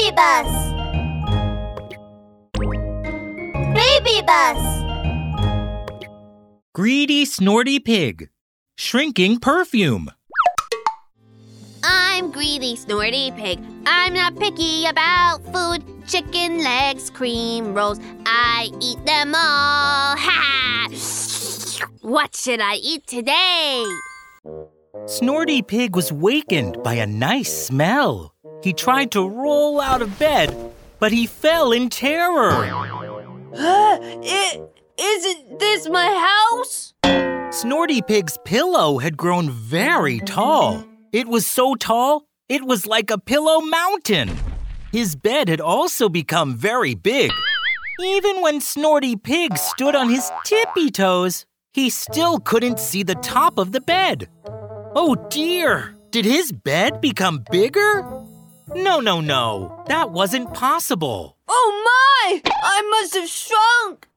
Baby bus. Baby bus. Greedy Snorty Pig. Shrinking perfume. I'm greedy, snorty pig. I'm not picky about food. Chicken legs, cream rolls. I eat them all. Ha! What should I eat today? Snorty Pig was wakened by a nice smell. He tried to roll out of bed, but he fell in terror. it, isn't this my house? Snorty Pig's pillow had grown very tall. It was so tall, it was like a pillow mountain. His bed had also become very big. Even when Snorty Pig stood on his tippy toes, he still couldn't see the top of the bed. Oh dear! Did his bed become bigger? No, no, no. That wasn't possible. Oh my! I must have shrunk!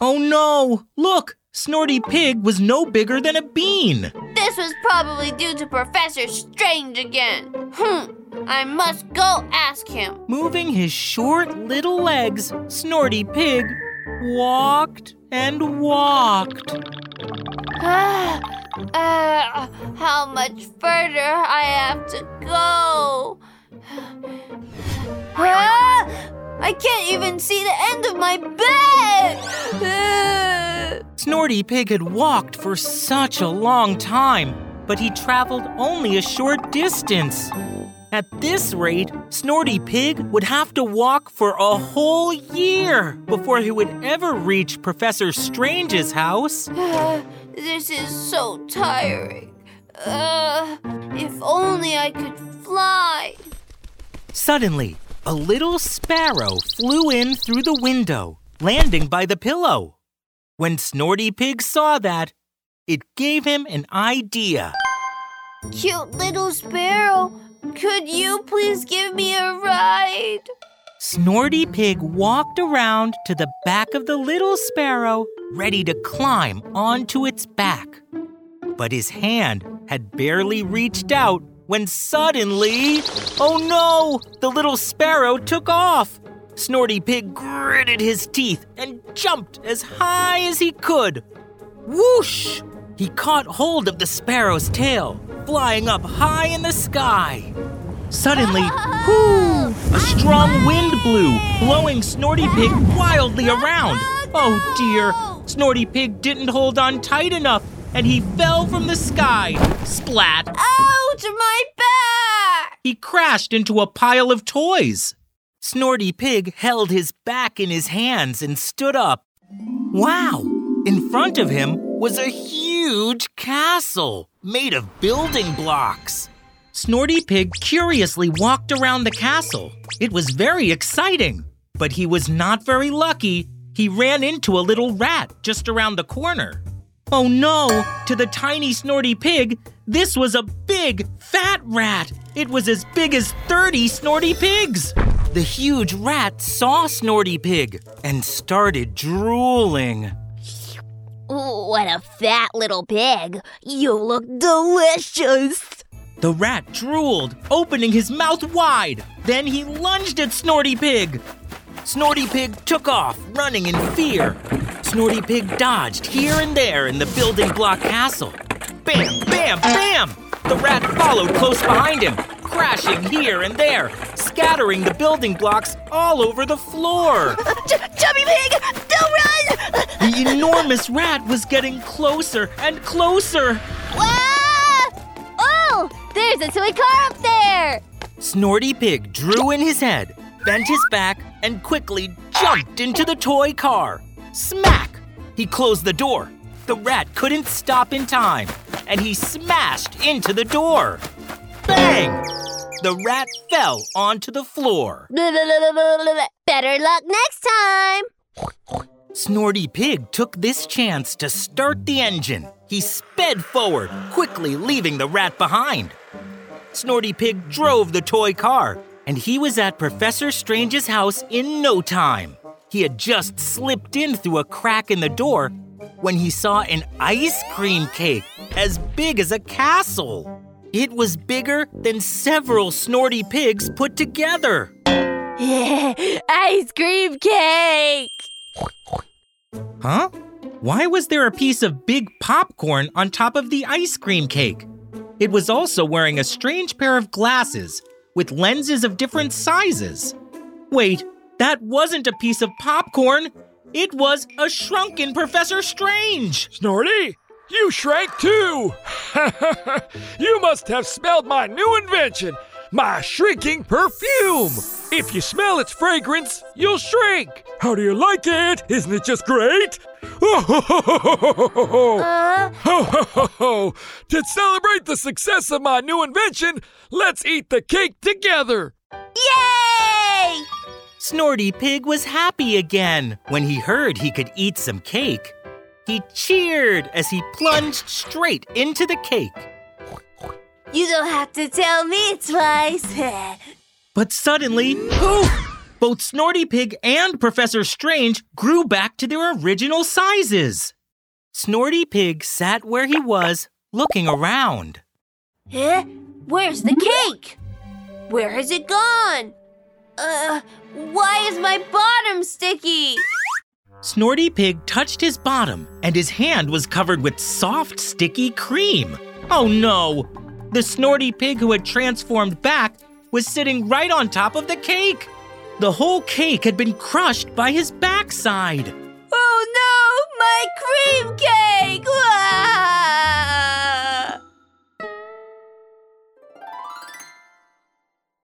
Oh no! Look! Snorty Pig was no bigger than a bean. This was probably due to Professor Strange again. Hmm. I must go ask him. Moving his short little legs, Snorty Pig walked and walked. Ah, uh, how much further I have to go? Ah, I can't even see the end of my bed! Snorty Pig had walked for such a long time, but he traveled only a short distance. At this rate, Snorty Pig would have to walk for a whole year before he would ever reach Professor Strange's house. Ah, this is so tiring. Uh, if only I could fly. Suddenly, a little sparrow flew in through the window, landing by the pillow. When Snorty Pig saw that, it gave him an idea. Cute little sparrow, could you please give me a ride? Snorty Pig walked around to the back of the little sparrow, ready to climb onto its back. But his hand had barely reached out when suddenly, oh no, the little sparrow took off. Snorty Pig gritted his teeth and jumped as high as he could. Whoosh! He caught hold of the sparrow's tail, flying up high in the sky. Suddenly, whoo! A strong wind blew, blowing Snorty Pig wildly around. Oh dear! Snorty Pig didn't hold on tight enough, and he fell from the sky. Splat! Oh, Ouch, my back! He crashed into a pile of toys. Snorty Pig held his back in his hands and stood up. Wow! In front of him was a huge castle made of building blocks. Snorty Pig curiously walked around the castle. It was very exciting, but he was not very lucky. He ran into a little rat just around the corner. Oh no! To the tiny Snorty Pig, this was a big, fat rat. It was as big as 30 Snorty Pigs. The huge rat saw Snorty Pig and started drooling. What a fat little pig. You look delicious. The rat drooled, opening his mouth wide. Then he lunged at Snorty Pig. Snorty Pig took off, running in fear. Snorty Pig dodged here and there in the building block castle. Bam, bam, bam! The rat followed close behind him, crashing here and there, scattering the building blocks all over the floor. Ch- Chubby Pig, don't run! The enormous rat was getting closer and closer. Ah! Oh, there's a toy car up there! Snorty Pig drew in his head, bent his back, and quickly jumped into the toy car. Smack! He closed the door. The rat couldn't stop in time, and he smashed into the door. Bang! The rat fell onto the floor. Better luck next time! Snorty Pig took this chance to start the engine. He sped forward, quickly leaving the rat behind. Snorty Pig drove the toy car, and he was at Professor Strange's house in no time. He had just slipped in through a crack in the door when he saw an ice cream cake as big as a castle. It was bigger than several Snorty Pigs put together. Ice cream cake! Huh? Why was there a piece of big popcorn on top of the ice cream cake? It was also wearing a strange pair of glasses with lenses of different sizes. Wait, that wasn't a piece of popcorn. It was a shrunken Professor Strange. Snorty, you shrank too! you must have smelled my new invention, my shrinking perfume! If you smell its fragrance, you'll shrink! How do you like it? Isn't it just great? Uh, to celebrate the success of my new invention, let's eat the cake together! Yay! Snorty Pig was happy again when he heard he could eat some cake. He cheered as he plunged straight into the cake. You don't have to tell me twice. But suddenly, poof! Both Snorty Pig and Professor Strange grew back to their original sizes. Snorty Pig sat where he was, looking around. Eh? Where's the cake? Where has it gone? Uh, why is my bottom sticky? Snorty Pig touched his bottom, and his hand was covered with soft, sticky cream. Oh no! The Snorty Pig who had transformed back was sitting right on top of the cake. The whole cake had been crushed by his backside. Oh no, my cream cake! Wah!